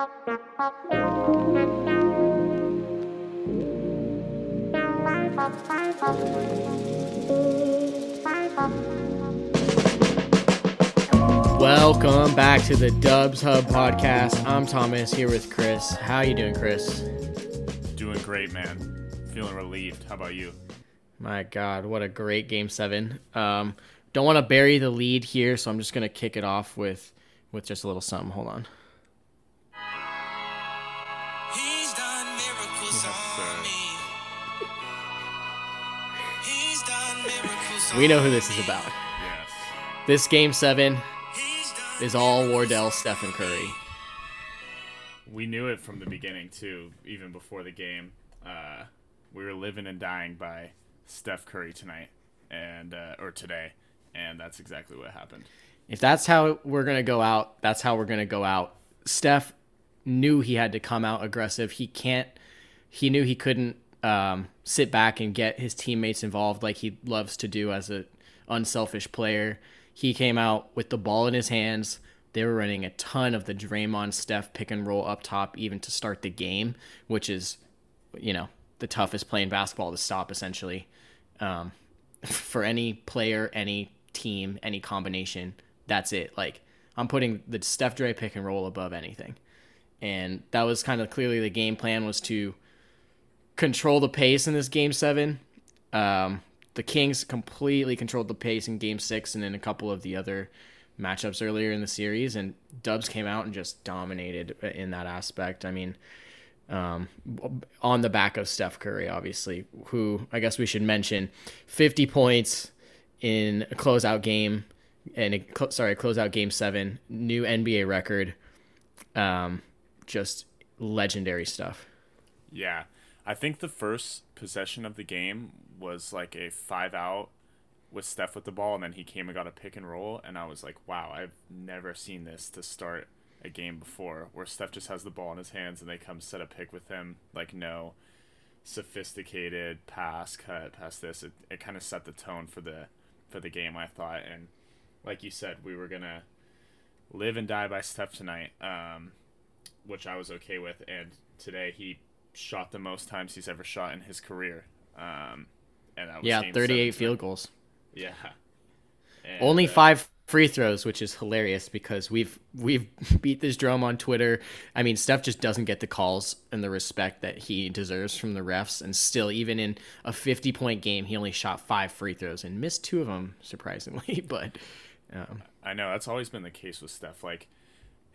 Welcome back to the Dubs Hub podcast. I'm Thomas here with Chris. How you doing, Chris? Doing great, man. Feeling relieved. How about you? My God, what a great game seven. Um, don't want to bury the lead here, so I'm just gonna kick it off with with just a little something. Hold on. We know who this is about. Yes. This game seven is all Wardell, Stephen Curry. We knew it from the beginning too, even before the game. Uh, we were living and dying by Steph Curry tonight, and uh, or today, and that's exactly what happened. If that's how we're gonna go out, that's how we're gonna go out. Steph knew he had to come out aggressive. He can't. He knew he couldn't um, sit back and get his teammates involved like he loves to do as a unselfish player. He came out with the ball in his hands. They were running a ton of the Draymond Steph pick and roll up top, even to start the game, which is, you know, the toughest play in basketball to stop essentially. Um, for any player, any team, any combination, that's it. Like I'm putting the Steph Dre pick and roll above anything. And that was kind of clearly the game plan was to control the pace in this game seven. Um, the Kings completely controlled the pace in game six and in a couple of the other matchups earlier in the series. And Dubs came out and just dominated in that aspect. I mean, um, on the back of Steph Curry, obviously, who I guess we should mention 50 points in a closeout game and a, sorry, a closeout game seven, new NBA record. Um, just legendary stuff. Yeah, I think the first possession of the game was like a five out with Steph with the ball, and then he came and got a pick and roll, and I was like, wow, I've never seen this to start a game before, where Steph just has the ball in his hands and they come set a pick with him, like no. Sophisticated pass cut past this. It it kind of set the tone for the for the game, I thought, and like you said, we were gonna live and die by Steph tonight, um, which I was okay with, and today he shot the most times he's ever shot in his career. Um, and that was Yeah, 38 field goals. Yeah. And, Only uh, five free throws, which is hilarious because we've we've beat this drum on Twitter. I mean, Steph just doesn't get the calls and the respect that he deserves from the refs, and still, even in a 50 point game, he only shot five free throws and missed two of them, surprisingly. But um, I know that's always been the case with Steph. Like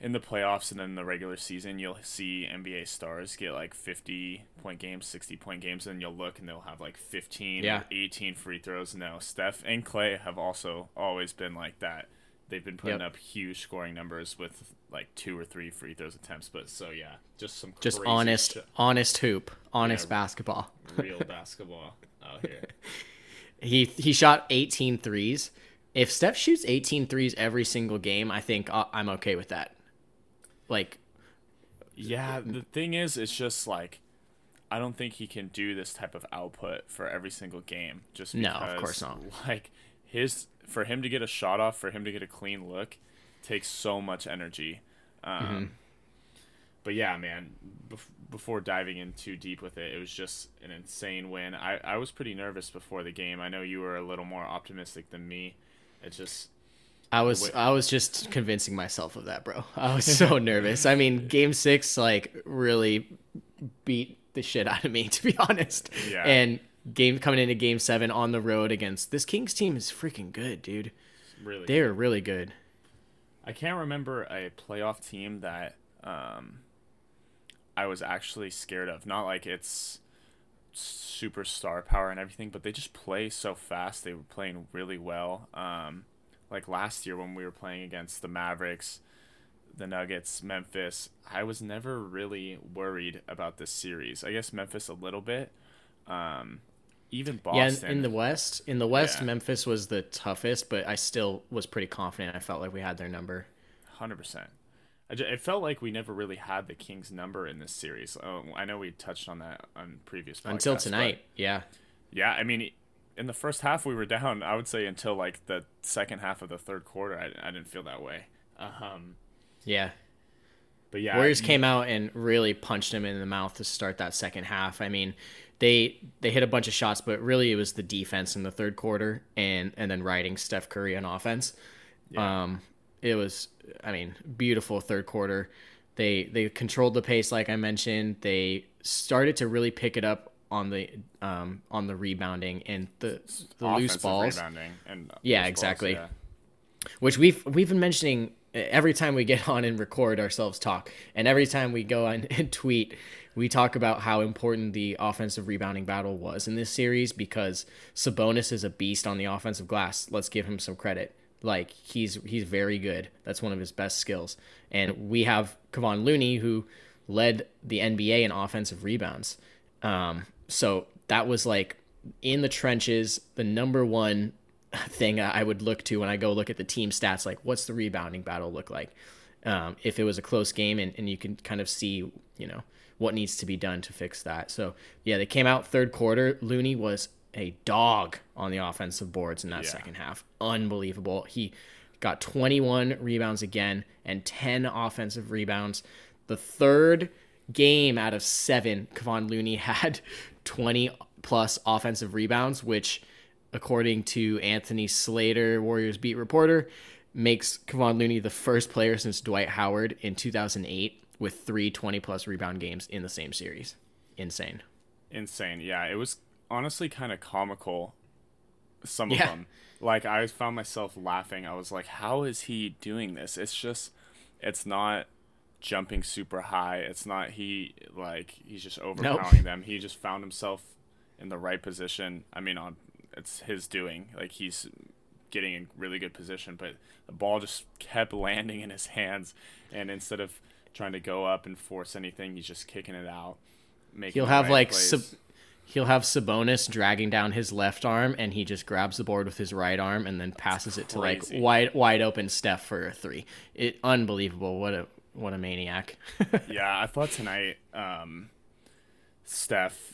in the playoffs and then the regular season, you'll see NBA stars get like 50 point games, 60 point games, and you'll look and they'll have like 15, Yeah. 18 free throws. Now, Steph and Clay have also always been like that. They've been putting Yep. up huge scoring numbers with like two or three free throws attempts. But so yeah, just some just honest, shit. honest hoop, honest Yeah. basketball. real basketball out here. He he shot 18 threes. If Steph shoots 18 threes every single game, I think uh, I'm okay with that. Like, Yeah, the thing is, it's just like I don't think he can do this type of output for every single game. Just No, of course not. Like his for him to get a shot off, for him to get a clean look, takes so much energy. Um, Mm-hmm. But yeah, man. Bef- before diving in too deep with it, it was just an insane win. I I was pretty nervous before the game. I know you were a little more optimistic than me. It just I was I was just convincing myself of that, bro. I was so nervous. I mean, game six like really beat the shit out of me, to be honest. Yeah. And game coming into game seven on the road against this Kings team is freaking good, dude. really They are really good. I can't remember a playoff team that um, I was actually scared of. Not like it's super star power and everything, but they just play so fast. They were playing really well. Um, like last year when we were playing against the Mavericks, the Nuggets, Memphis, I was never really worried about this series. I guess Memphis a little bit. Um, even Boston. in, in the West, in the West, Yeah. Memphis was the toughest, but I still was pretty confident. I felt like we had their number. Hundred percent. It felt like we never really had the Kings' number in this series. Oh, I know we touched on that on previous podcasts, Until tonight, yeah. Yeah, I mean, in the first half we were down. I would say until like the second half of the third quarter, I, I didn't feel that way. Um, Yeah. But yeah, Warriors you- came out and really punched him in the mouth to start that second half. I mean, they they hit a bunch of shots, but really it was the defense in the third quarter and and then riding Steph Curry on offense. Um, it was, I mean, beautiful third quarter. They they controlled the pace, like I mentioned. They started to really pick it up on the um on the rebounding and the the loose balls. rebounding and Yeah, loose balls, exactly. yeah. which we've we've been mentioning uh, every time we get on and record ourselves talk and every time we go on and tweet we talk about how important the offensive rebounding battle was in this series because Sabonis is a beast on the offensive glass let's give him some credit like he's he's very good that's one of his best skills and we have Kevon Looney who led the NBA in offensive rebounds um so that was like in the trenches the number one thing I would look to when I go look at the team stats. Like, what's the rebounding battle look like? Um, if it was a close game, and, and you can kind of see, you know, what needs to be done to fix that. So, yeah, they came out third quarter. Looney was a dog on the offensive boards in that Yeah. second half. Unbelievable. He got 21 rebounds again and 10 offensive rebounds. The third game out of seven, Kevon Looney had 20 plus offensive rebounds, which, according to Anthony Slater, Warriors beat reporter, makes Kevon Looney the first player since Dwight Howard in 2008 with three 20 plus rebound games in the same series. Insane. insane. Yeah, it was honestly kind of comical. Some Yeah. of them, like I found myself laughing. I was like, "How is he doing this?" It's just, it's not jumping super high. It's not he like he's just overpowering them. He just found himself in the right position. I mean, on it's his doing. Like he's getting in really good position, but the ball just kept landing in his hands, and instead of trying to go up and force anything, he's just kicking it out. Making He'll have right like. Sab- he'll have Sabonis dragging down his left arm and he just grabs the board with his right arm and then passes it to like wide wide open Steph for a three. It unbelievable. What a what a maniac. Yeah, I thought tonight, um, Steph.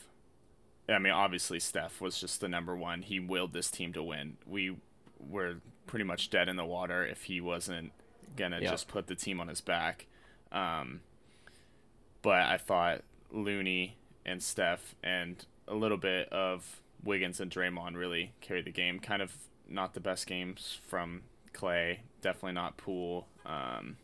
I mean, obviously, Steph was just the number one. He willed this team to win. We were pretty much dead in the water if he wasn't gonna Yeah. just put the team on his back. Um, but I thought Looney and Steph and a little bit of Wiggins and Draymond really carried the game. Kind of not the best games from Clay. Definitely not Poole. Um,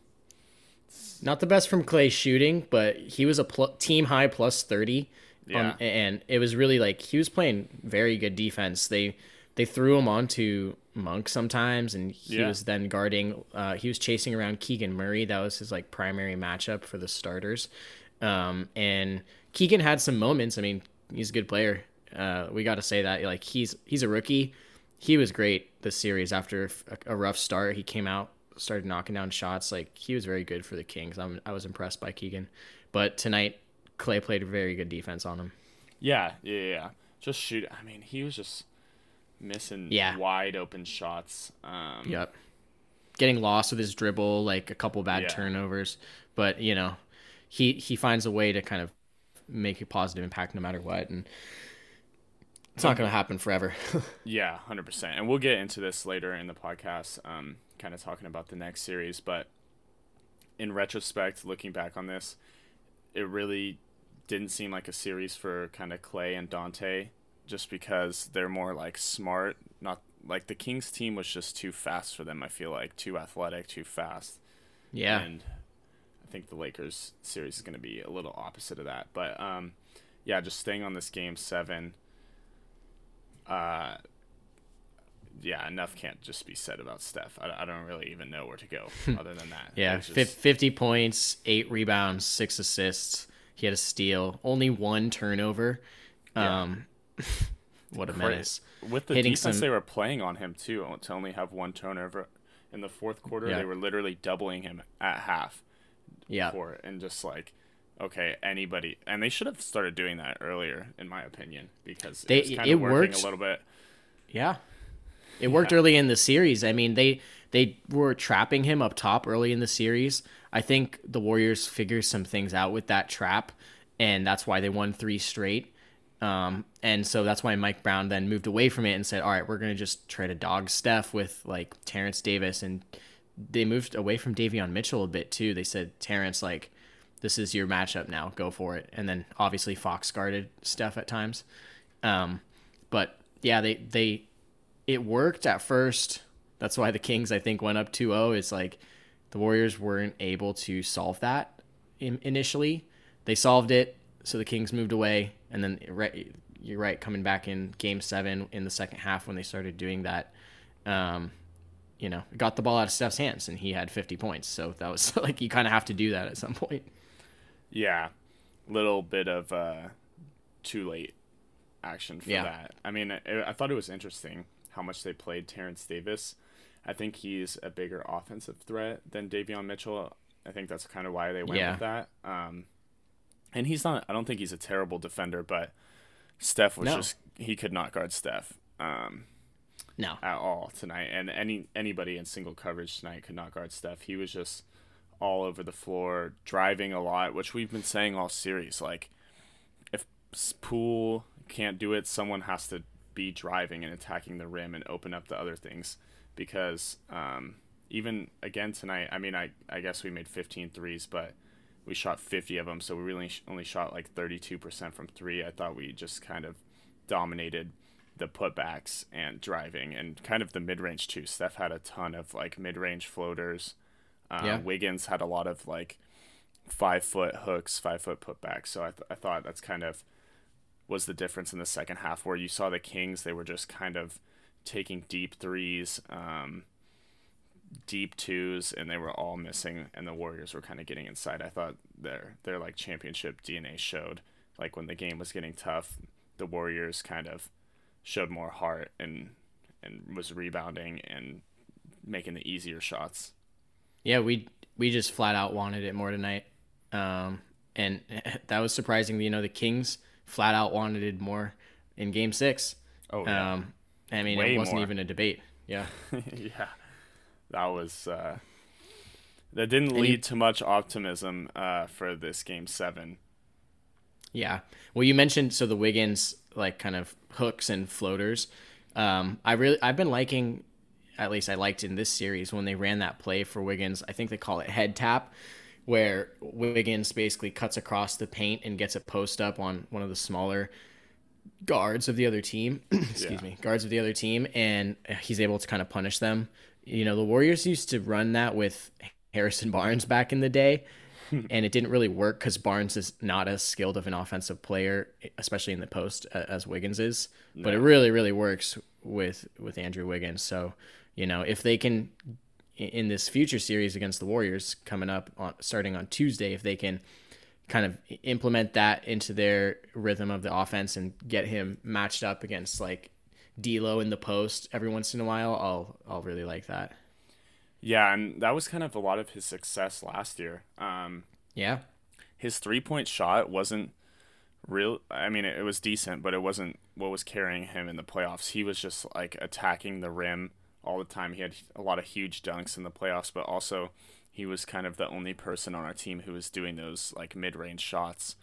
Not the best from Clay shooting, but he was a pl- team high plus 30. Yeah. Um, and it was really like he was playing very good defense. They they threw him onto Monk sometimes, and he Yeah. was then guarding. Uh, he was chasing around Keegan Murray. That was his like primary matchup for the starters. Um, and Keegan had some moments. I mean, he's a good player. Uh, we got to say that. Like he's he's a rookie. He was great this series after a, a rough start. He came out, started knocking down shots. Like he was very good for the Kings. I'm, I was impressed by Keegan. But tonight, Clay played very good defense on him. Yeah, yeah, yeah. Just shoot. I mean, he was just missing Yeah. wide open shots. Um, Yep. Getting lost with his dribble, like a couple bad Yeah. turnovers, but you know, he he finds a way to kind of make a positive impact no matter what, and it's not going to happen forever. Yeah, hundred percent. And we'll get into this later in the podcast, um, kind of talking about the next series. But in retrospect, looking back on this, it really didn't seem like a series for kind of Clay and Donte, just because they're more like smart. Not like the Kings team was just too fast for them. I feel like too athletic, too fast. yeah, And I think the Lakers series is going to be a little opposite of that. But um, yeah, just staying on this game seven. Uh, yeah, enough can't just be said about Steph. I, I don't really even know where to go other than that. yeah, just- 50 points, eight rebounds, six assists. He had a steal, only one turnover. Yeah. Um, what a Cra- menace! with the hitting defense some- they were playing on him too to only have one turnover in the fourth quarter. Yeah. They were literally doubling him at half. Yeah, for it and just like okay anybody and they should have started doing that earlier in my opinion because They- it it worked. a little bit Yeah. It worked Yeah. early in the series. I mean, they they were trapping him up top early in the series. I think the Warriors figured some things out with that trap, and that's why they won three straight. Um, and so that's why Mike Brown then moved away from it and said, "All right, we're gonna just try to dog Steph with like Terence Davis." And they moved away from Davion Mitchell a bit too. They said, "Terence, like this is your matchup now. Go for it. And then obviously Fox guarded Steph at times. Um, but yeah, they they it worked at first. That's why the Kings I think went up 2-0 is like the Warriors weren't able to solve that in, initially. They solved it, so the Kings moved away, and then right, you're right, coming back in Game Seven in the second half when they started doing that. Um, you know, got the ball out of Steph's hands, and he had 50 points. So that was like you kind of have to do that at some point. Yeah, little bit of uh, too late action for Yeah. that. I mean, I, I thought it was interesting how much they played Terence Davis. I think he's a bigger offensive threat than Davion Mitchell. I think that's kind of why they went Yeah. with that. Um, and he's not. I don't think he's a terrible defender, but Steph was No. just he could not guard Steph. Um, No, at all tonight, and any anybody in single coverage tonight could not guard Steph. He was just all over the floor, driving a lot, which we've been saying all series. Like, if Poole can't do it, someone has to be driving and attacking the rim and open up the other things. Because um, even again tonight, I mean, I I guess we made 15 threes, but we shot 50 of them, so we really only shot like 32% from three. I thought we just kind of dominated the putbacks and driving and kind of the mid range too. Steph had a ton of like mid range floaters. Um, Yeah. Wiggins had a lot of like five foot hooks, five foot putbacks. So I, th- I thought that's kind of was the difference in the second half where you saw the Kings, they were just kind of taking deep threes, um, deep twos, and they were all missing, and the Warriors were kind of getting inside. I thought their their like championship DNA showed. Like when the game was getting tough, the Warriors kind of showed more heart and and was rebounding and making the easier shots. yeah, we we just flat out wanted it more tonight, um, and that was surprising. You know, the Kings flat out wanted it more in Game Six. Oh Um, I mean, Way it wasn't more. even a debate. Yeah. yeah, that was uh, that didn't And lead you- to much optimism uh, for this game seven. Yeah. Well, you mentioned so the Wiggins like kind of hooks and floaters. Um, I really I've been liking, at least I liked in this series when they ran that play for Wiggins. I think they call it head tap, where Wiggins basically cuts across the paint and gets a post up on one of the smaller guards of the other team. Excuse Yeah. me, guards of the other team, and he's able to kind of punish them. You know, the Warriors used to run that with Harrison Barnes back in the day, and it didn't really work because Barnes is not as skilled of an offensive player, especially in the post as Wiggins is. But it really, really works with with Andrew Wiggins. So you know, if they can in this future series against the Warriors coming up on starting on Tuesday, if they can kind of implement that into their rhythm of the offense and get him matched up against like D'Lo in the post every once in a while, I'll I'll really like that. Yeah, and that was kind of a lot of his success last year. Um, Yeah, his three point shot wasn't real. I mean, it, it was decent, but it wasn't what was carrying him in the playoffs. He was just like attacking the rim all the time. He had a lot of huge dunks in the playoffs, but also he was kind of the only person on our team who was doing those like mid range shots.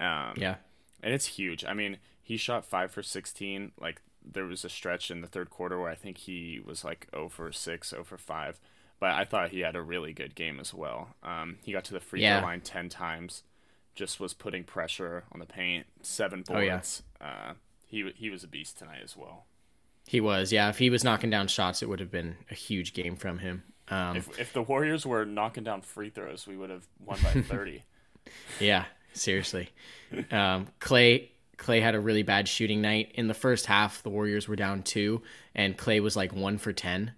Um, yeah, and it's huge. I mean, he shot five for sixteen. Like there was a stretch in the third quarter where I think he was like 0 for six, 0 for five. But I thought he had a really good game as well. Um, he got to the free Yeah. throw line ten times. Just was putting pressure on the paint. Seven Oh, yeah. uh, he he was a beast tonight as well. He was. Yeah, if he was knocking down shots, it would have been a huge game from him. Um, If if the Warriors were knocking down free throws, we would have won by thirty. Yeah, seriously. Um, Clay Clay had a really bad shooting night in the first half. The Warriors were down two, and Clay was like one for ten,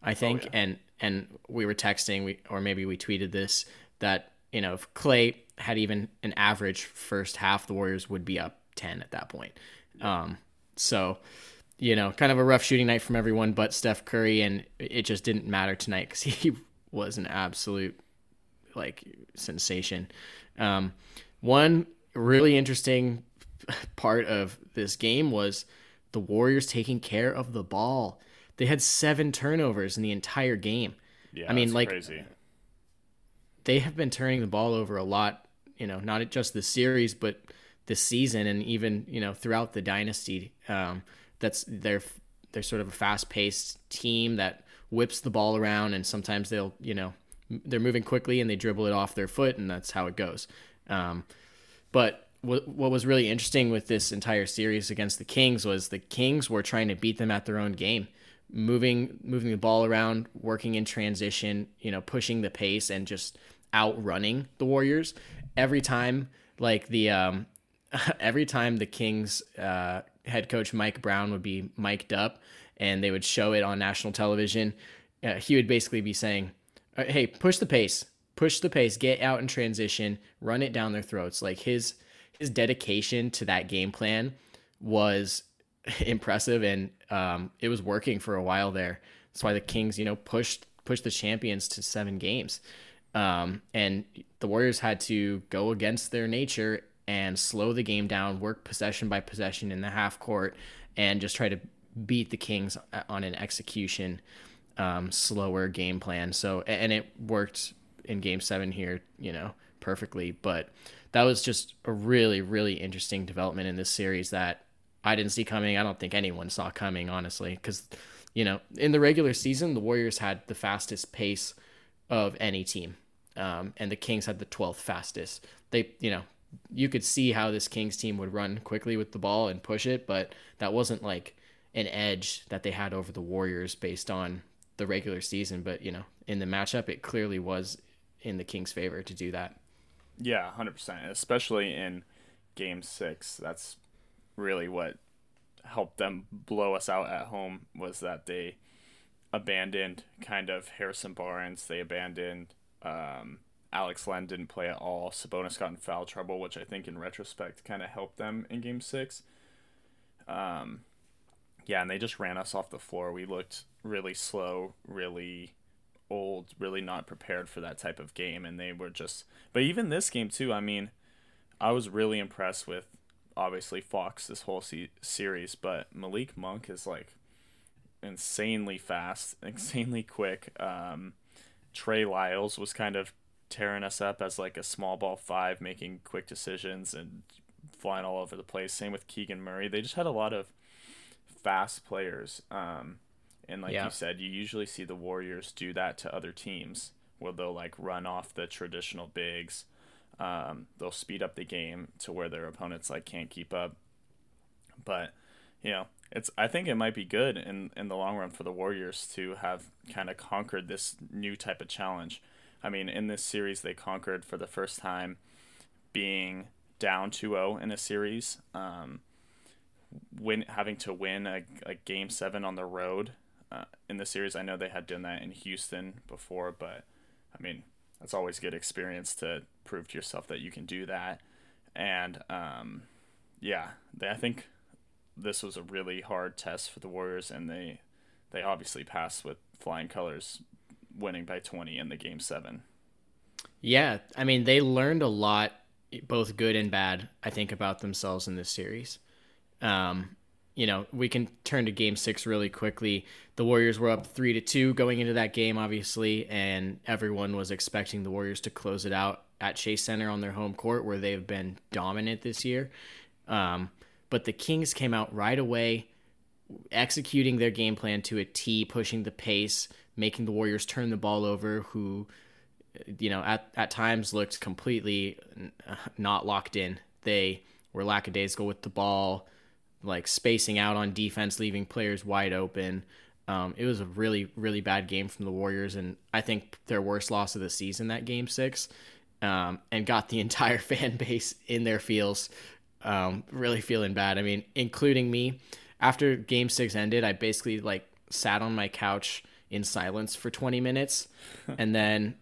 I think. yeah. And and we were texting, we or maybe we tweeted this that you know if Clay had even an average first half, the Warriors would be up ten at that point. Um, so you know, kind of a rough shooting night from everyone but Steph Curry, and it just didn't matter tonight because he was an absolute like sensation. Um, one really interesting part of this game was the Warriors taking care of the ball. They had seven turnovers in the entire game. Yeah, I mean, like- crazy. They have been turning the ball over a lot, you know, not just the series, but this season and even, you know, throughout the dynasty. Um, that's they're they're sort of a fast paced team that whips the ball around and sometimes they'll, you know, they're moving quickly and they dribble it off their foot, and that's how it goes. Um, but what what was really interesting with this entire series against the Kings was the Kings were trying to beat them at their own game, moving moving the ball around, working in transition, you know, pushing the pace and just outrunning the Warriors every time. Like the um, every time the Kings uh, head coach Mike Brown would be mic'd up and they would show it on national television, uh, he would basically be saying, uh, "Hey, push the pace, push the pace, get out in transition, run it down their throats." Like his his dedication to that game plan was impressive, and um, it was working for a while there. That's why the Kings, you know, pushed pushed the champions to seven games, um, and the Warriors had to go against their nature and slow the game down, work possession by possession in the half court, and just try to beat the Kings on an execution um, slower game plan. So and it worked in Game Seven here, you know, perfectly. But that was just a really really interesting development in this series that I didn't see coming. I don't think anyone saw coming, honestly, because you know in the regular season the Warriors had the fastest pace of any team. Um, and the Kings had the 12th fastest. They, you know, you could see how this Kings team would run quickly with the ball and push it, but that wasn't like an edge that they had over the Warriors based on the regular season. But you know, in the matchup, it clearly was in the Kings' favor to do that. Yeah, hundred percent. Especially in Game Six, that's really what helped them blow us out at home. Was that they abandoned kind of Harrison Barnes, they abandoned um, Alex Len didn't play at all. Sabonis got in foul trouble, which I think in retrospect kind of helped them in Game Six. Um, yeah, and they just ran us off the floor. We looked really slow, really old, really not prepared for that type of game, and they were just. But even this game too, I mean, I was really impressed with obviously Fox this whole se- series, but Malik Monk is like insanely fast, insanely quick. Um, Trey Lyles was kind of tearing us up as like a small ball five, making quick decisions and flying all over the place. Same with Keegan Murray. They just had a lot of fast players. Um, and like Yeah. you said, you usually see the Warriors do that to other teams where they'll like run off the traditional bigs. Um, they'll speed up the game to where their opponents like can't keep up. But you know, it's I think it might be good in in the long run for the Warriors to have kind of conquered this new type of challenge. I mean, in this series they conquered for the first time being down 2-0 in a series. Um, win having to win a, a game 7 on the road uh, in the series. I know they had done that in Houston before, but I mean, that's always good experience to prove to yourself that you can do that. And um, yeah, they, I think this was a really hard test for the Warriors, and they they obviously passed with flying colors, winning by 20 in the game seven. Yeah, I mean, they learned a lot, both good and bad, I think, about themselves in this series. Um, you know, we can turn to game six really quickly. The Warriors were up three to two going into that game, obviously, and everyone was expecting the Warriors to close it out at Chase Center on their home court, where they've been dominant this year. Um, but the Kings came out right away, executing their game plan to a T, pushing the pace, making the Warriors turn the ball over, who you know, at, at times looked completely uh, not locked in. They were lackadaisical with the ball, like spacing out on defense, leaving players wide open. Um, it was a really, really bad game from the Warriors, and I think their worst loss of the season that game six, um, and got the entire fan base in their feels, um, really feeling bad. I mean, including me. After game six ended, I basically like sat on my couch in silence for 20 minutes, and then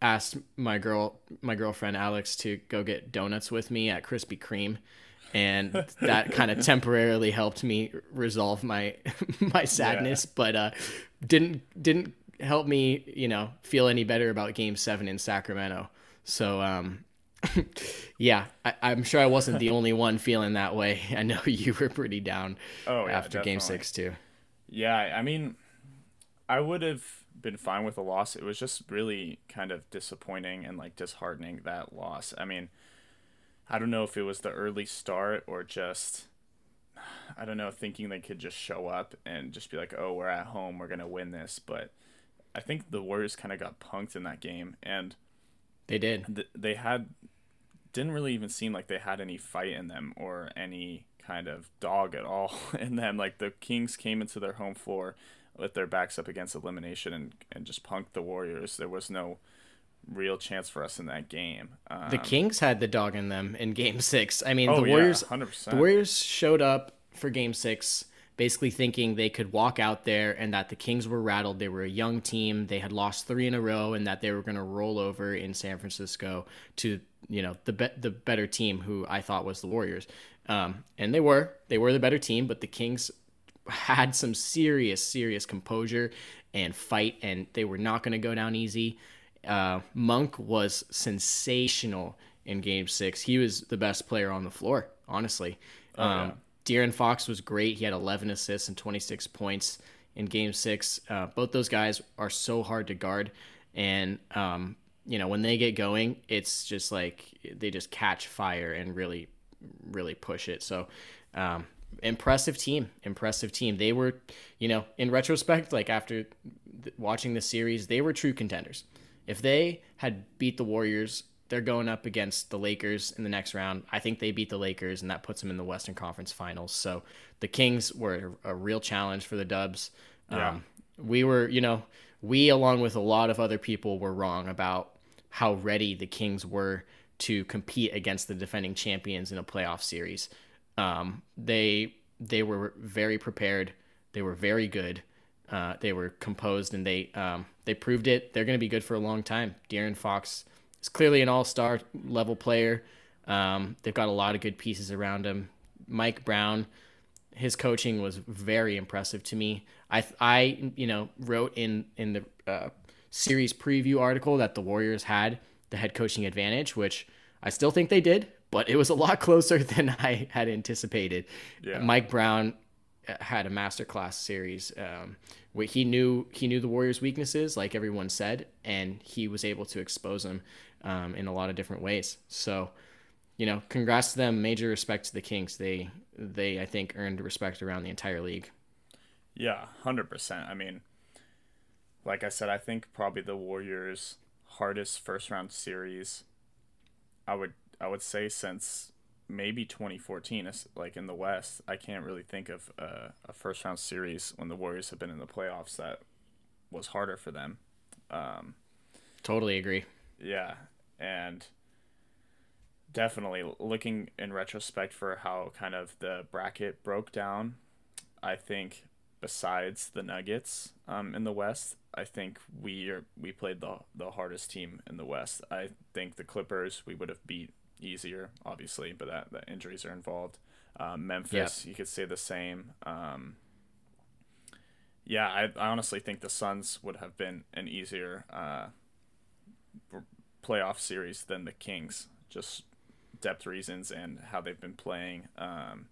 asked my girl my girlfriend Alex to go get donuts with me at Krispy Kreme. And that kind of temporarily helped me resolve my my sadness but uh didn't didn't help me you know feel any better about game 7 in Sacramento. So um yeah I, i'm sure i wasn't the only one feeling that way. I know you were pretty down Oh, yeah, after game 6 too. Yeah, I mean, I would have been fine with a loss. It was just really kind of disappointing and like disheartening that loss. I mean, I don't know if it was the early start or just I don't know, thinking they could just show up and just be like, "Oh, we're at home, we're gonna win this." But I think the Warriors kind of got punked in that game, and They did. th- they had didn't really even seem like they had any fight in them or any kind of dog at all. And then like the Kings came into their home floor with their backs up against elimination and and just punked the Warriors. There was no real chance for us in that game. Um, The Kings had the dog in them in Game Six. I mean, Oh, the yeah, Warriors. 100%. The Warriors showed up for Game Six, basically thinking they could walk out there and that the Kings were rattled. They were a young team. They had lost three in a row, and that they were going to roll over in San Francisco to you know the be- the better team, who I thought was the Warriors. Um, and they were. They were the better team, but the Kings had some serious, serious composure and fight, and they were not going to go down easy. Uh, Monk was sensational in Game Six. He was the best player on the floor, honestly. um, De'Aaron Fox was great. He had 11 assists and 26 points in Game Six. Uh, both those guys are so hard to guard, and um, you know when they get going, it's just like they just catch fire and really, really push it. So. Um, impressive team impressive team. They were you know in retrospect like after th- watching the series they were true contenders. If they had beat the warriors they're going up against the lakers in the next round. I think they beat the lakers and that puts them in the western conference finals. So the kings were a real challenge for the dubs. Yeah. um, we were you know we along with a lot of other people were wrong about how ready the kings were to compete against the defending champions in a playoff series um, they they were very prepared. They were very good. Uh, they were composed, and they um, they proved it. They're going to be good for a long time. De'Aaron Fox is clearly an all star level player. Um, they've got a lot of good pieces around him. Mike Brown, his coaching was very impressive to me. I I you know wrote in in the uh, series preview article that the Warriors had the head coaching advantage, which I still think they did, but it was a lot closer than I had anticipated. Yeah. Mike Brown uh, had a masterclass series. Um, where he knew he knew the Warriors' weaknesses, like everyone said, and he was able to expose them um, in a lot of different ways. So, you know, congrats to them. Major respect to the Kings. They they I think earned respect around the entire league. Yeah, hundred percent. I mean, like I said, I think probably the Warriors' hardest first round series. I would I would say since maybe 2014, like in the West, I can't really think of a, a first round series when the Warriors have been in the playoffs that was harder for them. Um, Totally agree. yeah, and definitely looking in retrospect for how kind of the bracket broke down, I think besides the Nuggets um, in the West, I think we are we played the the hardest team in the West. I think the Clippers we would have beat easier, obviously, but that the injuries are involved. Um, Memphis, you could say the same. Um, yeah, I, I honestly think the Suns would have been an easier uh, playoff series than the Kings, just depth reasons and how they've been playing um,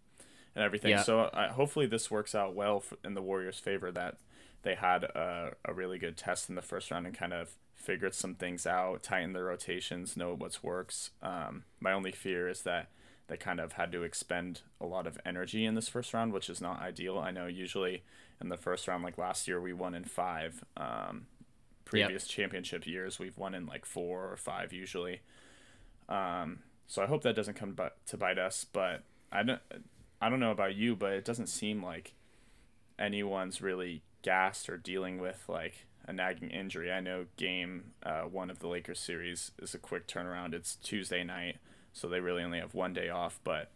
and everything. Yeah. So uh, hopefully this works out well for, in the Warriors' favor that they had a, a really good test in the first round and kind of figured some things out, tightened their rotations, know what works. Um, my only fear is that they kind of had to expend a lot of energy in this first round, which is not ideal. I know usually in the first round, like last year, we won in five. Um, previous championship years, we've won in like four or five usually. Um, so I hope that doesn't come to bite us. But I don't, I don't know about you, but it doesn't seem like anyone's really gassed or dealing with like a nagging injury. I know game uh, one of the Lakers series is a quick turnaround. It's Tuesday night, so they really only have one day off. But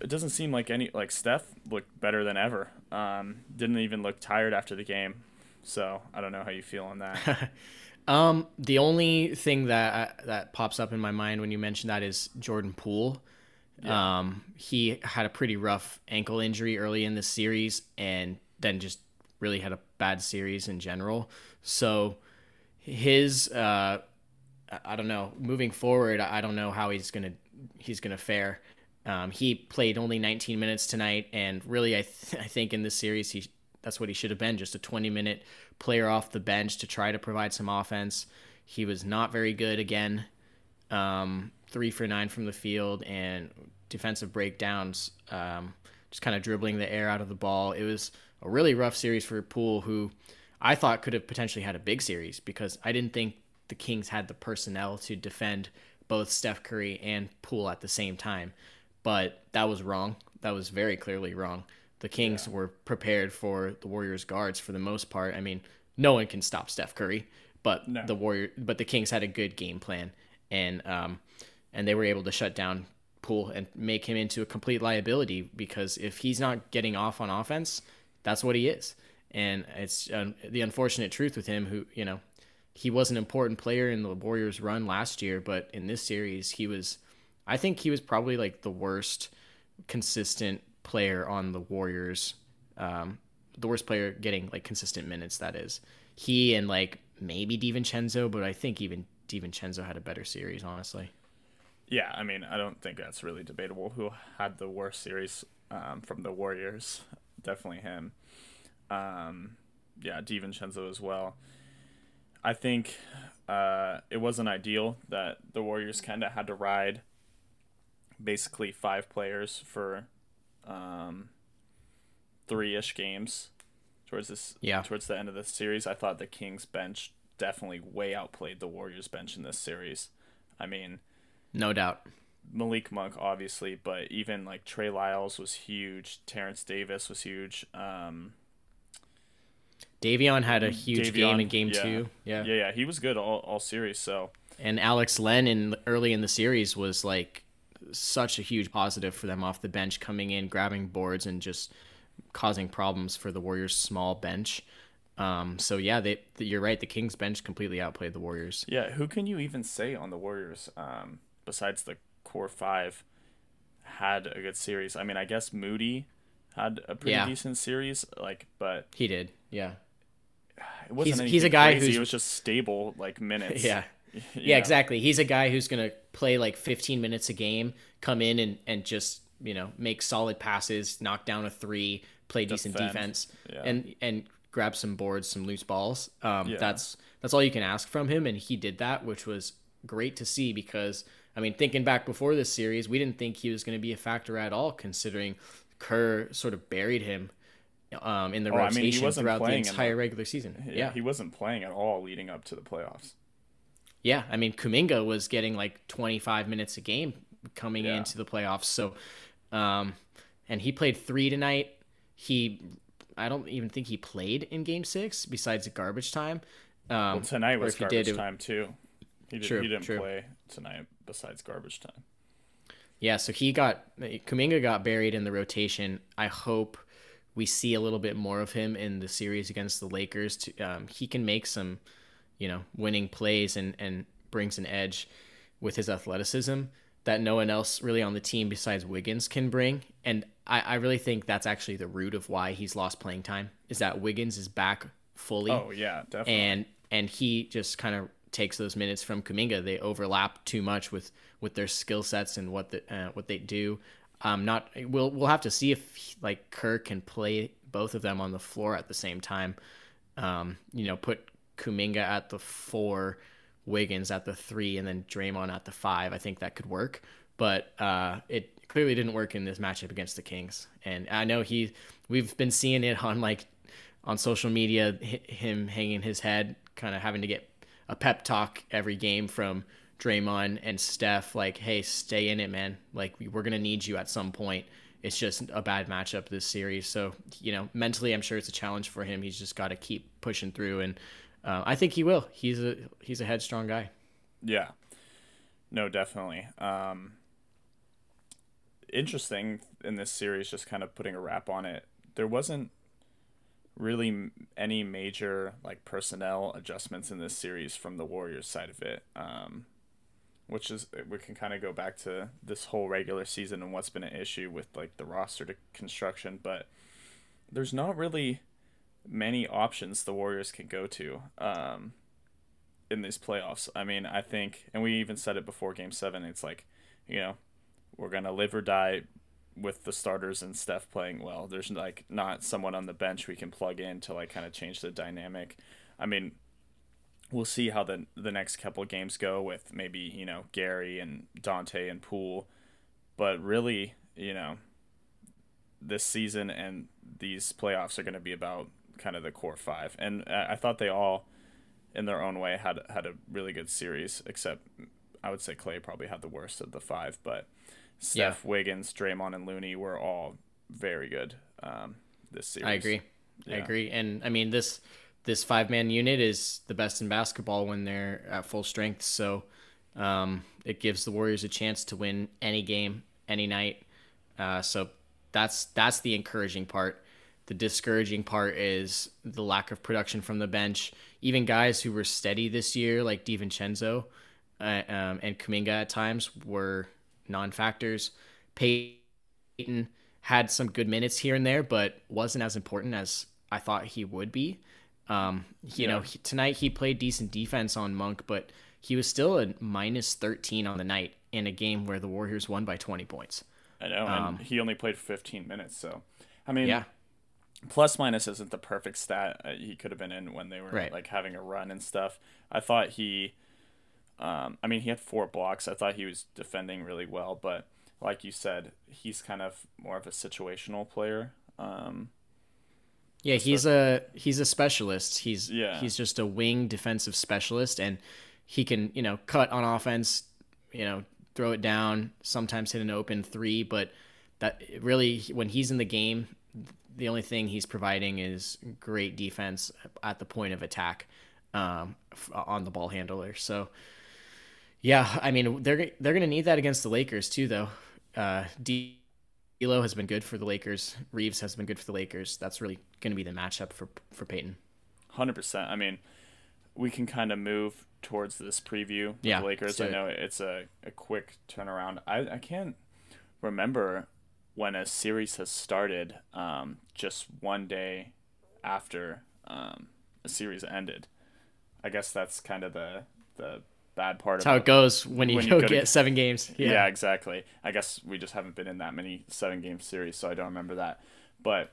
it doesn't seem like any like Steph looked better than ever. Um, didn't even look tired after the game. So I don't know how you feel on that. Um, the only thing that uh, that pops up in my mind when you mention that is Jordan Poole. Um, he had a pretty rough ankle injury early in the series, and then just really had a bad series in general. So his, uh, I- don't know, moving forward, I don't know how he's gonna he's gonna fare. Um, he played only 19 minutes tonight, and really, I th- I think in this series he that's what he should have been, just a 20 minute player off the bench to try to provide some offense. He was not very good again. Um, three for nine from the field and defensive breakdowns, um, just kind of dribbling the air out of the ball. It was a really rough series for Poole, who I thought could have potentially had a big series because I didn't think the Kings had the personnel to defend both Steph Curry and Poole at the same time. But that was wrong. That was very clearly wrong. The Kings were prepared for the Warriors guards for the most part. I mean, no one can stop Steph Curry, but No. the Warrior but the Kings had a good game plan and um and they were able to shut down Poole and make him into a complete liability because if he's not getting off on offense, that's what he is. And it's um, the unfortunate truth with him who, you know, he was an important player in the Warriors run last year, but in this series he was I think he was probably like the worst consistent player on the Warriors. Um, the worst player getting like consistent minutes. That is he and like maybe Divincenzo, but I think even Divincenzo had a better series, honestly. Yeah, I mean, I don't think that's really debatable. Who had the worst series um, from the Warriors? Definitely him. Um, yeah, DiVincenzo as well. I think uh, it wasn't ideal that the Warriors kind of had to ride basically five players for um, three-ish games towards this Yeah. towards the end of this series. I thought the Kings bench definitely way outplayed the Warriors bench in this series. I mean, No doubt. Malik Monk, obviously, but even like Trey Lyles was huge. Terence Davis was huge. Um, Davion had a huge game in game yeah. two. Yeah. yeah, yeah, he was good all, all series. So And Alex Len in early in the series was like such a huge positive for them off the bench, coming in, grabbing boards, and just causing problems for the Warriors' small bench. Um, so yeah, they you're right. The Kings bench completely outplayed the Warriors. yeah, who can you even say on the Warriors um, besides the core five had a good series? I mean, I guess Moody had a pretty Yeah. decent series, like, but He did. Yeah. it wasn't He's- he's a guy crazy. who's- it was just stable like minutes. Yeah. Yeah, know? exactly. He's a guy who's going to play like 15 minutes a game, come in and, and just, you know, make solid passes, knock down a three, play decent defense, Yeah. and and grab some boards, some loose balls. Um, Yeah. That's that's all you can ask from him, and he did that, which was great to see because I mean, thinking back before this series, we didn't think he was going to be a factor at all, considering Kerr sort of buried him um, in the Oh, I mean, throughout the entire the- regular season. Yeah, he wasn't playing at all leading up to the playoffs. Yeah, I mean Kuminga was getting like 25 minutes a game coming Yeah. into the playoffs. So, um, and he played three tonight. He, I don't even think he played in Game Six besides the garbage time. Um, Well, tonight was garbage did, time too. He, did, True, he didn't true. play tonight besides garbage time. Yeah, so he got Kuminga got buried in the rotation. I hope we see a little bit more of him in the series against the Lakers. To, um, he can make some, you know, winning plays and and brings an edge with his athleticism that no one else really on the team besides Wiggins can bring. And I, I really think that's actually the root of why he's lost playing time is that Wiggins is back fully Oh yeah, definitely. and and he just kind of takes those minutes from Kuminga. They overlap too much with with their skill sets and what the uh, what they do. Um, not we'll we'll have to see if like Kerr can play both of them on the floor at the same time. Um, you know, put Kuminga at the four, Wiggins at the three, and then Draymond at the five. I think that could work, but uh, it clearly didn't work in this matchup against the Kings. And I know he, we've been seeing it on like on social media, hi- him hanging his head, kind of having to get a pep talk every game from Draymond and Steph, like, "Hey, stay in it, man. Like, we- we're gonna need you at some point." It's just a bad matchup this series, so you know, mentally, I'm sure it's a challenge for him. He's just got to keep pushing through, and uh, I think he will. He's a he's a headstrong guy. Yeah. No, definitely. Um, interesting in this series, just kind of putting a wrap on it. There wasn't really any major like personnel adjustments in this series from the Warriors side of it. Um, which is we can kind of go back to this whole regular season and what's been an issue with like the roster to construction, but there's not really many options the Warriors can go to. Um, in these playoffs. I mean, I think, and we even said it before Game Seven. It's like, you know, we're gonna live or die with the starters and Steph playing well. There's like not someone on the bench we can plug in to like kind of change the dynamic. I mean, we'll see how the the next couple games go with maybe you know Gary and Donte and Poole, but really, you know, this season and these playoffs are going to be about kind of the core five, and I thought they all, in their own way, had had a really good series. Except I would say Clay probably had the worst of the five, but Steph, Yeah. Wiggins, Draymond, and Looney were all very good um, this series. I agree. I agree. And I mean this this five man unit is the best in basketball when they're at full strength. So um, it gives the Warriors a chance to win any game, any night. Uh, so that's that's the encouraging part. The discouraging part is the lack of production from the bench. Even guys who were steady this year, like DiVincenzo uh, um, and Kuminga at times, were non-factors. Payton had some good minutes here and there, but wasn't as important as I thought he would be. Um, you know, he, tonight he played decent defense on Monk, but he was still a minus 13 on the night in a game where the Warriors won by 20 points. I know, and he only played 15 minutes, so I mean, Um, Yeah. plus minus isn't the perfect stat. Uh, he could have been in when they were Right. like having a run and stuff. I thought he, um, I mean, he had four blocks. I thought he was defending really well, but like you said, he's kind of more of a situational player. Um, Yeah, he's a he's a specialist. He's Yeah. he's just a wing defensive specialist, and he can you know cut on offense, you know throw it down, sometimes hit an open three, but that really when he's in the game, the only thing he's providing is great defense at the point of attack um, on the ball handler. So yeah, I mean they're they're gonna need that against the Lakers too, though. Uh, D- D'Lo has been good for the Lakers. Reeves has been good for the Lakers. That's really going to be the matchup for for Payton. Hundred percent. I mean, we can kind of move towards this preview. Of Yeah, the Lakers. I know it's a, a quick turnaround. I I can't remember when a series has started. Um, just one day after um a series ended. I guess that's kind of the the bad part That's how it goes when you when you go to get get- seven games. yeah. Yeah. exactly. I guess we just haven't been in that many seven game series, so I don't remember that. But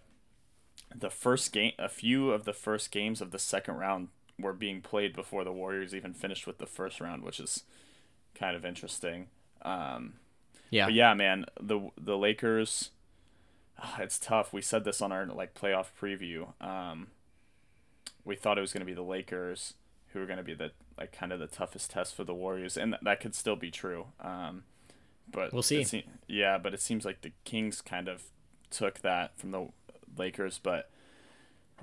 the first game, a few of the first games of the second round were being played before the Warriors even finished with the first round, which is kind of interesting. Um, yeah. yeah, man, the the Lakers, ah, it's tough. We said this on our like playoff preview. Um, we thought it was going to be the Lakers who are going to be the like kind of the toughest test for the Warriors, and th- that could still be true. Um, but We'll see. se- yeah, but it seems like the Kings kind of took that from the Lakers, but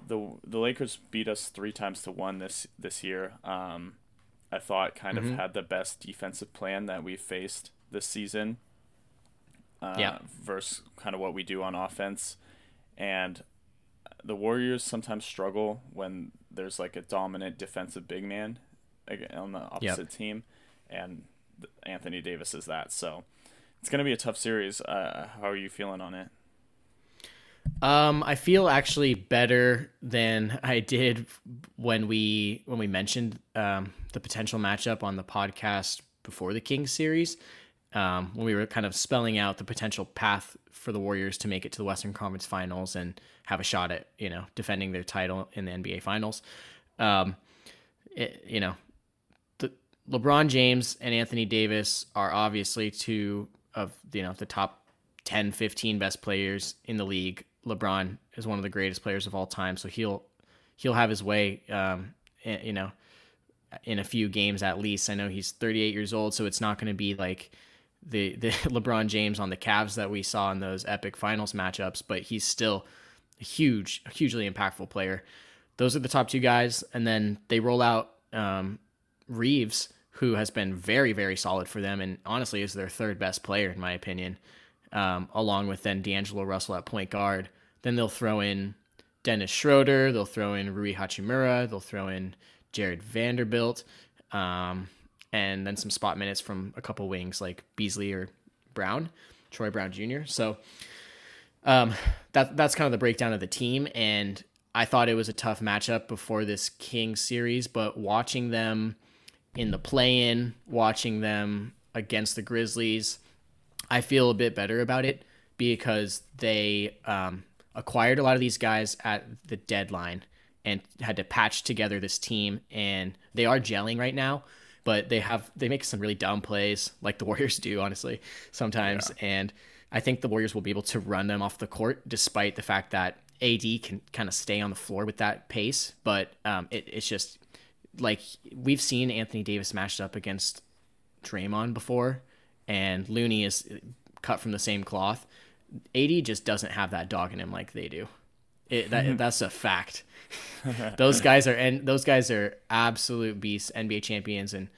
the the Lakers beat us three times to one this this year. Um, I thought kind Mm-hmm. of had the best defensive plan that we faced this season. Uh, Yeah. Versus kind of what we do on offense, and the Warriors sometimes struggle when there's like a dominant defensive big man on the opposite team, and Anthony Davis is that. So it's gonna be a tough series. Uh, how are you feeling on it? Um, I feel actually better than I did when we when we mentioned um, the potential matchup on the podcast before the Kings series. Um, when we were kind of spelling out the potential path for the Warriors to make it to the Western Conference Finals and have a shot at you know defending their title in the NBA Finals. Um, it, you know, the LeBron James and Anthony Davis are obviously two of you know the top 10 15 best players in the league. LeBron is one of the greatest players of all time, so he'll he'll have his way um eh, you know in a few games at least. I know he's 38 years old, so it's not going to be like the the LeBron James on the Cavs that we saw in those epic finals matchups, but he's still a huge hugely impactful player. Those are the top two guys and then they roll out um Reeves who has been very very solid for them and honestly is their third best player in my opinion. Um, along with then D'Angelo Russell at point guard. Then they'll throw in Dennis Schroeder. They'll throw in Rui Hachimura. They'll throw in Jared Vanderbilt. Um, and then some spot minutes from a couple wings like Beasley or Brown, Troy Brown Jr. So um, that that's kind of the breakdown of the team. And I thought it was a tough matchup before this Kings series, but watching them in the play in, watching them against the Grizzlies, I feel a bit better about it because they um, acquired a lot of these guys at the deadline and had to patch together this team, and they are gelling right now. But they have they make some really dumb plays, like the Warriors do, honestly, sometimes. And I think the Warriors will be able to run them off the court, despite the fact that AD can kind of stay on the floor with that pace, but um, it, it's just like we've seen Anthony Davis matched up against Draymond before, and Looney is cut from the same cloth. AD just doesn't have that dog in him like they do. It, that, that's a fact. those guys are and those guys are absolute beasts, NBA champions, and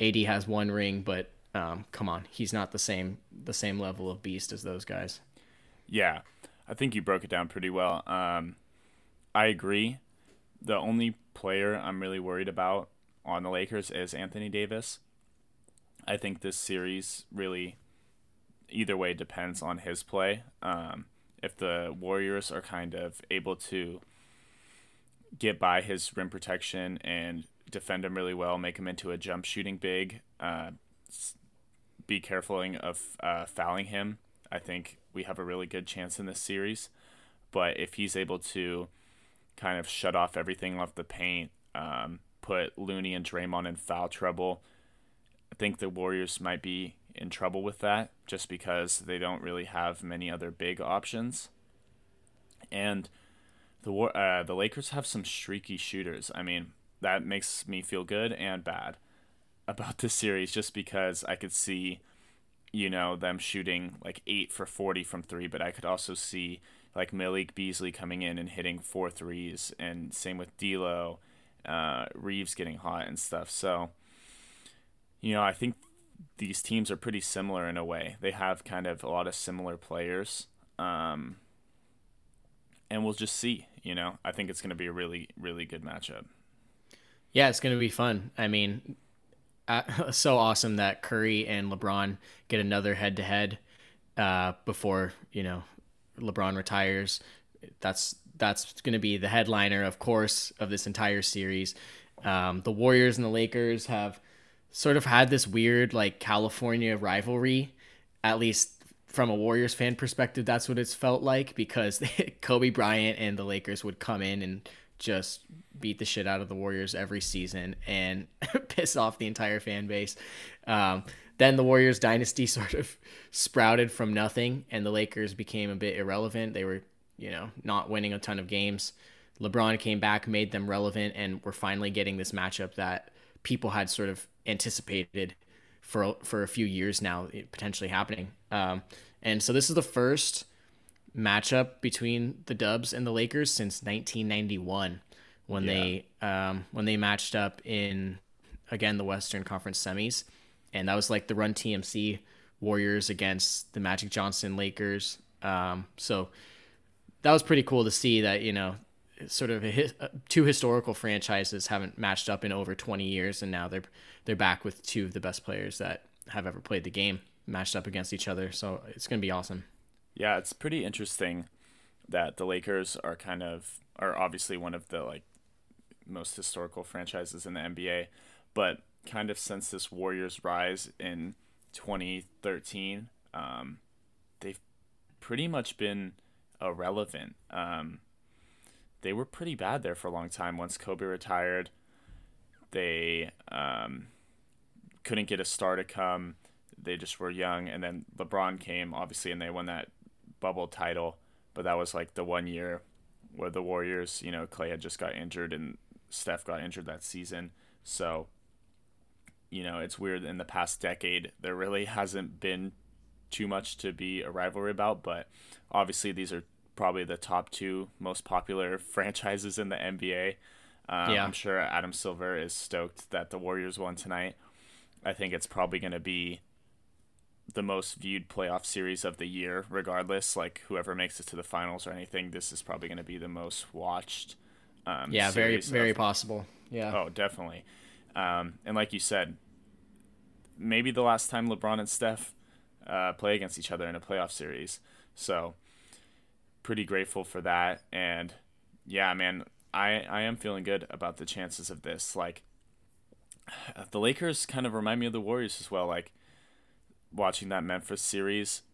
AD has one ring, but um, come on, he's not the same the same level of beast as those guys. Yeah, I think you broke it down pretty well. Um, I agree. The only player I'm really worried about on the Lakers is Anthony Davis. I think this series really, either way, depends on his play. Um, if the Warriors are kind of able to get by his rim protection and defend him really well, make him into a jump shooting big, uh, be careful of uh, fouling him. I think we have a really good chance in this series. But if he's able to kind of shut off everything off the paint, um, put Looney and Draymond in foul trouble, I think the Warriors might be in trouble with that just because they don't really have many other big options. And the uh, the Lakers have some streaky shooters. I mean, that makes me feel good and bad about this series just because I could see, you know, them shooting like eight for 40 from three, but I could also see like Malik Beasley coming in and hitting four threes, and same with D'Lo, uh, Reeves getting hot and stuff. So, you know, I think these teams are pretty similar in a way. They have kind of a lot of similar players. Um, and we'll just see, you know. I think it's going to be a really, really good matchup. Yeah, it's going to be fun. I mean, uh, so awesome that Curry and LeBron get another head to head before you know LeBron retires. That's that's going to be the headliner, of course, of this entire series. Um, the Warriors and the Lakers have sort of had this weird like California rivalry, at least from a Warriors fan perspective. That's what it's felt like because Kobe Bryant and the Lakers would come in and just beat the shit out of the Warriors every season and piss off the entire fan base. Um, then the Warriors dynasty sort of sprouted from nothing, and the Lakers became a bit irrelevant. They were, you know, not winning a ton of games. LeBron came back, made them relevant, and we're finally getting this matchup that people had sort of anticipated for for a few years now, potentially happening. Um, and so this is the first matchup between the Dubs and the Lakers since 1991 when yeah. they um, when they matched up in again the Western Conference semis, and that was like the Run TMC Warriors against the Magic Johnson Lakers. Um, so that was pretty cool to see that you know sort of uh, two historical franchises haven't matched up in over 20 years, and now they're they're back with two of the best players that have ever played the game matched up against each other. So it's gonna be awesome. Yeah, it's pretty interesting that the Lakers are kind of are obviously one of the like most historical franchises in the NBA, but kind of since this Warriors rise in 2013, um, they've pretty much been irrelevant. Um, they were pretty bad there for a long time. Once Kobe retired, they um, couldn't get a star to come. They just were young, and then LeBron came, obviously, and they won that bubble title. But that was like the one year where the Warriors, you know, Clay had just got injured and Steph got injured that season. So, you know, it's weird in the past decade, there really hasn't been too much to be a rivalry about. But obviously, these are probably the top two most popular franchises in the NBA. Um, yeah. I'm sure Adam Silver is stoked that the Warriors won tonight. I think it's probably going to be the most viewed playoff series of the year, regardless. Like whoever makes it to the finals or anything, this is probably going to be the most watched. Um, yeah, very very of, possible. Yeah. Oh, definitely. Um, and like you said, maybe the last time LeBron and Steph uh, play against each other in a playoff series. So pretty grateful for that. And yeah, man, I I am feeling good about the chances of this. Like the Lakers kind of remind me of the Warriors as well. Like watching that Memphis series,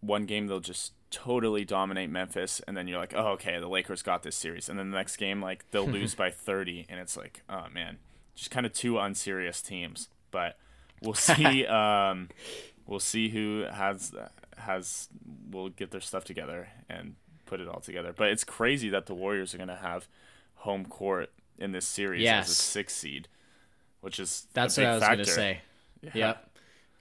one game they'll just totally dominate Memphis, and then you're like, oh, okay, the Lakers got this series. And then the next game, like, they'll lose by 30, and it's like, oh, man, just kind of two unserious teams. But we'll see. um, we'll see who has has will get their stuff together and put it all together. But it's crazy that the Warriors are going to have home court in this series as a six seed, which is That's what I was going to say. Yeah. Yep.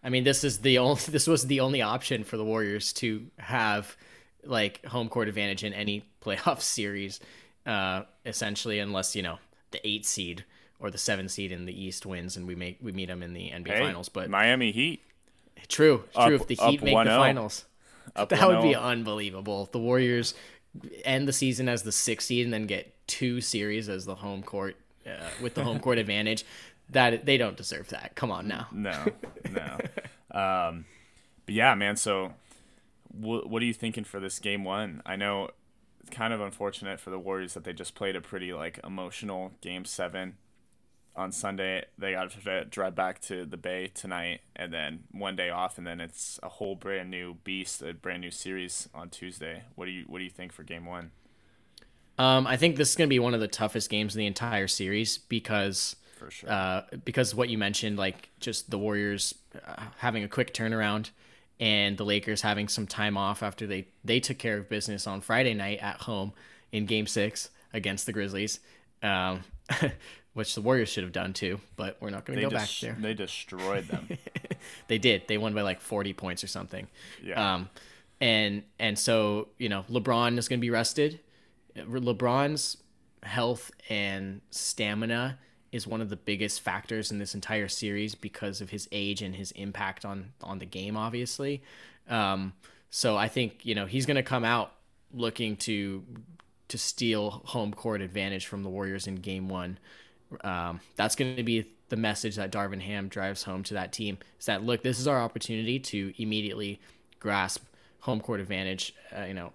I mean, this is the only this was the only option for the Warriors to have like home court advantage in any playoff series, uh, essentially, unless you know the eight seed or the seven seed in the East wins and we make we meet them in the NBA Hey, Finals. But Miami Heat true, up- true. If the Heat make the 1-0. finals, up that would be unbelievable. If the Warriors end the season as the sixth seed and then get two series as the home court uh, with the home court advantage. That they don't deserve that. Come on now. No, no. um, but yeah, man. So, wh- what are you thinking for this game one? I know it's kind of unfortunate for the Warriors that they just played a pretty like emotional game seven on Sunday. They got to drive back to the Bay tonight, and then one day off, and then it's a whole brand new beast, a brand new series on Tuesday. What do you What do you think for game one? Um, I think this is going to be one of the toughest games in the entire series because For sure. uh, because what you mentioned, like just the Warriors uh, having a quick turnaround and the Lakers having some time off after they they took care of business on Friday night at home in Game Six against the Grizzlies, um, which the Warriors should have done too. But we're not going to go back there. They destroyed them. They did. They won by like 40 points or something. Yeah. Um, and and so you know LeBron is going to be rested. LeBron's health and stamina is one of the biggest factors in this entire series because of his age and his impact on on the game. Obviously, um, so I think you know he's going to come out looking to to steal home court advantage from the Warriors in Game One. Um, that's going to be the message that Darvin Ham drives home to that team is that look, this is our opportunity to immediately grasp home court advantage, uh, you know,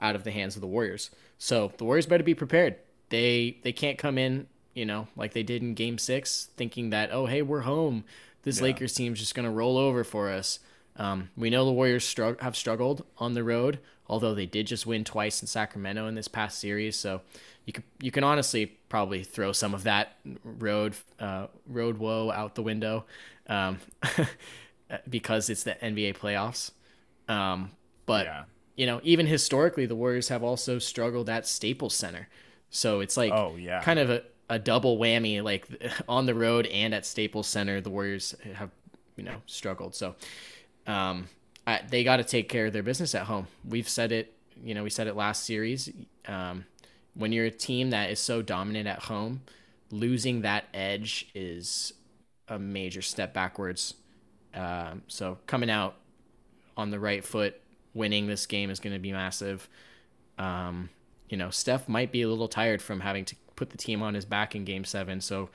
out of the hands of the Warriors. So the Warriors better be prepared. They they can't come in, you know, like they did in Game Six, thinking that oh hey we're home, this Lakers team's just going to roll over for us. Um, we know the Warriors strugg- have struggled on the road, although they did just win twice in Sacramento in this past series. So you can you can honestly probably throw some of that road uh, road woe out the window um, because it's the NBA playoffs. Um, but Yeah. you know, even historically, the Warriors have also struggled at Staples Center. So it's like Oh, yeah. kind of a, a double whammy, like on the road and at Staples Center, the Warriors have you know struggled. So um, I, they got to take care of their business at home. We've said it, you know, we said it last series. Um, when you're a team that is so dominant at home, losing that edge is a major step backwards. Um, so coming out on the right foot, winning this game is going to be massive. Um, you know, Steph might be a little tired from having to put the team on his back in game seven. So,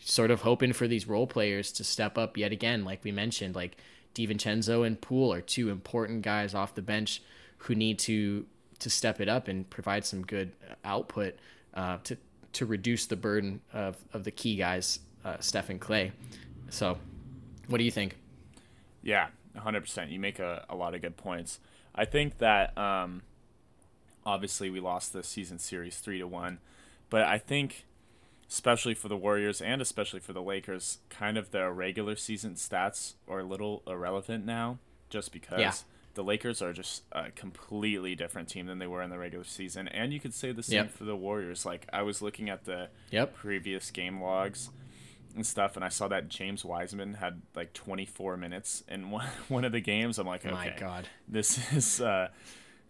sort of hoping for these role players to step up yet again, like we mentioned, like DiVincenzo and Poole are two important guys off the bench who need to to step it up and provide some good output uh, to to reduce the burden of, of the key guys, uh, Steph and Clay. So, what do you think? Yeah, 100%. You make a, a lot of good points. I think that um, obviously we lost the season series 3 to 1, but I think especially for the Warriors and especially for the Lakers, kind of their regular season stats are a little irrelevant now just because Yeah. the Lakers are just a completely different team than they were in the regular season. And you could say the same Yep. for the Warriors. Like I was looking at the Yep. previous game logs and stuff, and I saw that James Wiseman had like 24 minutes in one, one of the games. I'm like, okay, My God. this is uh,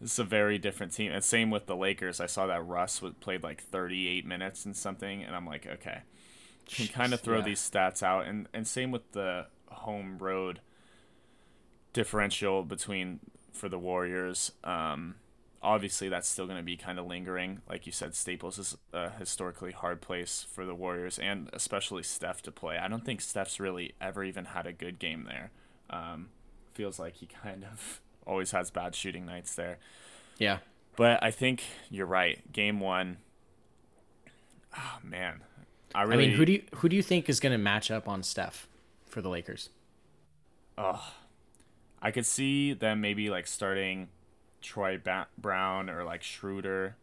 this is a very different team. And same with the Lakers. I saw that Russ played like 38 minutes and something, and I'm like, okay, can kind of throw Yeah. these stats out. And and same with the home road differential between for the Warriors. Um, obviously, that's still going to be kind of lingering. Like you said, Staples is a historically hard place for the Warriors and especially Steph to play. I don't think Steph's really ever even had a good game there. Um, feels like he kind of always has bad shooting nights there. Yeah. But I think you're right. Game one. Oh man, I I mean, who do you who do you think is going to match up on Steph for the Lakers? Oh. I could see them maybe like starting Troy ba- Brown or like Schroeder,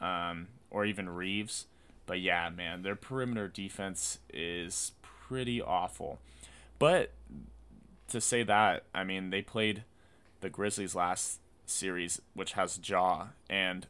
um, or even Reeves. But yeah, man, their perimeter defense is pretty awful. But to say that, I mean, they played the Grizzlies last series, which has Ja and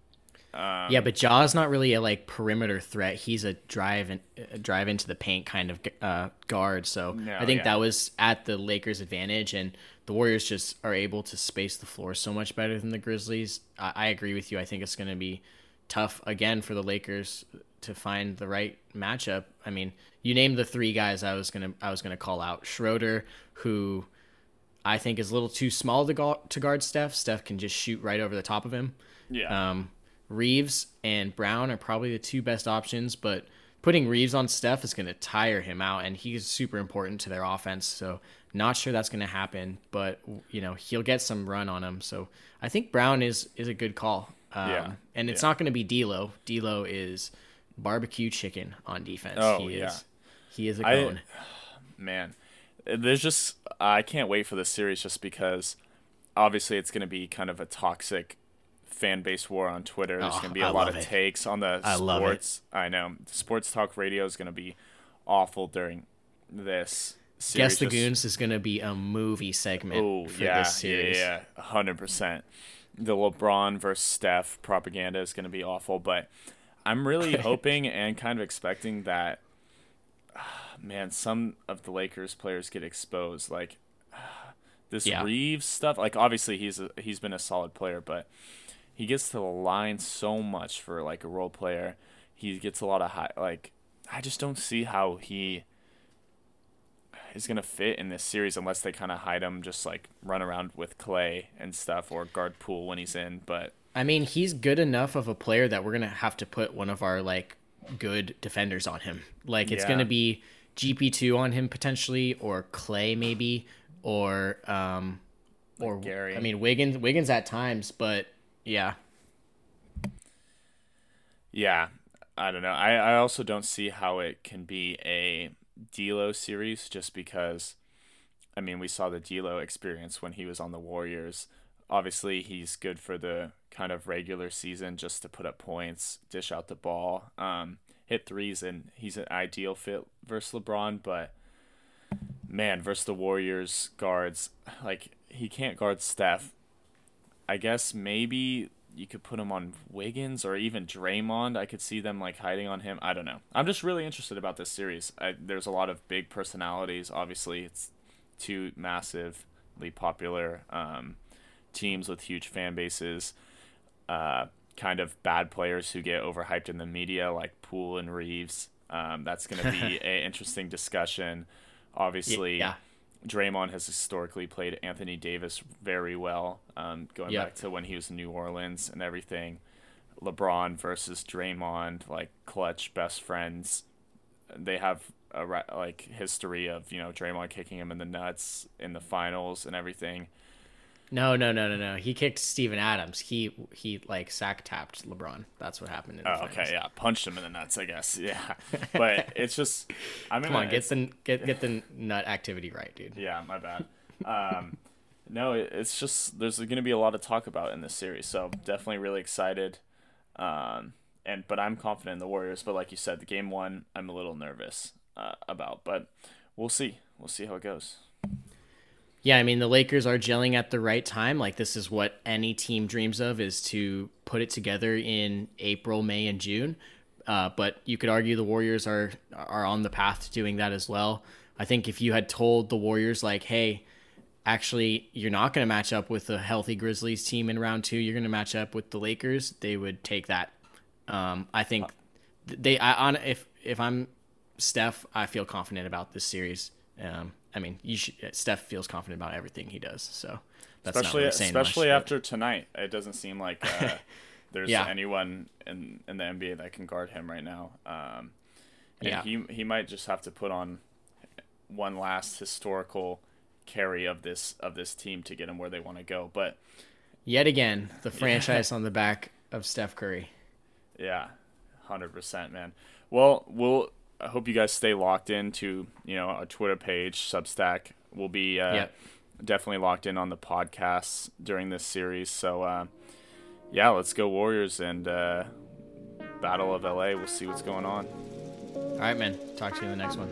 um, Yeah, but Ja's not really a like perimeter threat. He's a drive and drive into the paint kind of uh, guard. So No, I think yeah. that was at the Lakers' advantage, and the Warriors just are able to space the floor so much better than the Grizzlies. I, I agree with you. I think it's going to be tough again for the Lakers to find the right matchup. I mean, you named the three guys I was gonna I was gonna call out. Schroeder, who I think is a little too small to guard, to guard Steph. Steph can just shoot right over the top of him. yeah, Um, Reeves and Brown are probably the two best options, but putting Reeves on Steph is going to tire him out, and he's super important to their offense. So not sure that's going to happen, but you know he'll get some run on him. So I think Brown is is a good call. Um, Yeah, and it's yeah. not going to be D'Lo. D'Lo is barbecue chicken on defense. Oh, he yeah. is. He is a cone. man, there's just I can't wait for this series just because obviously it's going to be kind of a toxic fan base war on Twitter. There's Oh, going to be I a lot of it. takes on the I love it. sports. I know sports talk radio is going to be awful during this. Series. Guess the Goons is going to be a movie segment Oh for yeah, this series. yeah, yeah, hundred percent. The LeBron versus Steph propaganda is going to be awful, but I'm really hoping and kind of expecting that. Man, some of the Lakers players get exposed, like this Yeah. Reeves stuff. Like obviously he's a, he's been a solid player, but he gets to the line so much for like a role player. He gets a lot of high. Like I just don't see how he is gonna fit in this series unless they kind of hide him, just like run around with Clay and stuff, or guard Poole when he's in. But I mean, he's good enough of a player that we're gonna have to put one of our like good defenders on him. Like it's Yeah. gonna be GP two on him potentially, or Clay maybe, or um, or Gary. I mean Wiggins. Wiggins at times, but yeah, yeah, I don't know. I I also don't see how it can be a D'Lo series just because. I mean, we saw the D'Lo experience when he was on the Warriors. Obviously, he's good for the kind of regular season just to put up points, dish out the ball, um, hit threes, and he's an ideal fit versus LeBron. But man, versus the Warriors guards, like he can't guard Steph. I guess maybe you could put him on Wiggins or even Draymond. I could see them like hiding on him. I don't know. I'm just really interested about this series. I, there's a lot of big personalities. Obviously, it's two massively popular um, teams with huge fan bases. Uh, kind of bad players who get overhyped in the media, like Poole and Reeves. Um, that's going to be an interesting discussion. Obviously, yeah. Draymond has historically played Anthony Davis very well, um, going Yep. back to when he was in New Orleans and everything. LeBron versus Draymond, like clutch best friends. They have a like history of you know Draymond kicking him in the nuts in the finals and everything. No, no, no, no, no. He kicked Steven Adams. He he like sack tapped LeBron. That's what happened in the Oh, finals. okay, yeah, punched him in the nuts, I guess. Yeah, but it's just, I mean, Come on, get the get get the nut activity right, dude. Yeah, my bad. Um, no, it's just there's going to be a lot of talk about in this series, so definitely really excited. Um, and but I'm confident in the Warriors. But like you said, the game one, I'm a little nervous uh, about, but we'll see. We'll see how it goes. Yeah, I mean the Lakers are gelling at the right time. Like this is what any team dreams of is to put it together in April, May, and June. Uh, but you could argue the Warriors are are on the path to doing that as well. I think if you had told the Warriors like, "Hey, actually, you're not going to match up with a healthy Grizzlies team in round two. You're going to match up with the Lakers," they would take that. Um, I think they. I on if if I'm Steph, I feel confident about this series. Um, I mean, you should, Steph feels confident about everything he does. So that's especially not really saying much, especially but- after tonight, it doesn't seem like uh, there's Yeah. anyone in in the NBA that can guard him right now. Um, and Yeah. he he might just have to put on one last historical carry of this of this team to get him where they want to go. But yet again the franchise on the back of Steph Curry. Yeah, hundred percent, man. Well, we'll. I hope you guys stay locked into you know our Twitter page, Substack. We'll be uh, Yep. definitely locked in on the podcasts during this series. So uh, yeah, let's go Warriors and uh, Battle of LA. We'll see what's going on. All right, man. Talk to you in the next one.